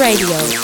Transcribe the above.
Radio.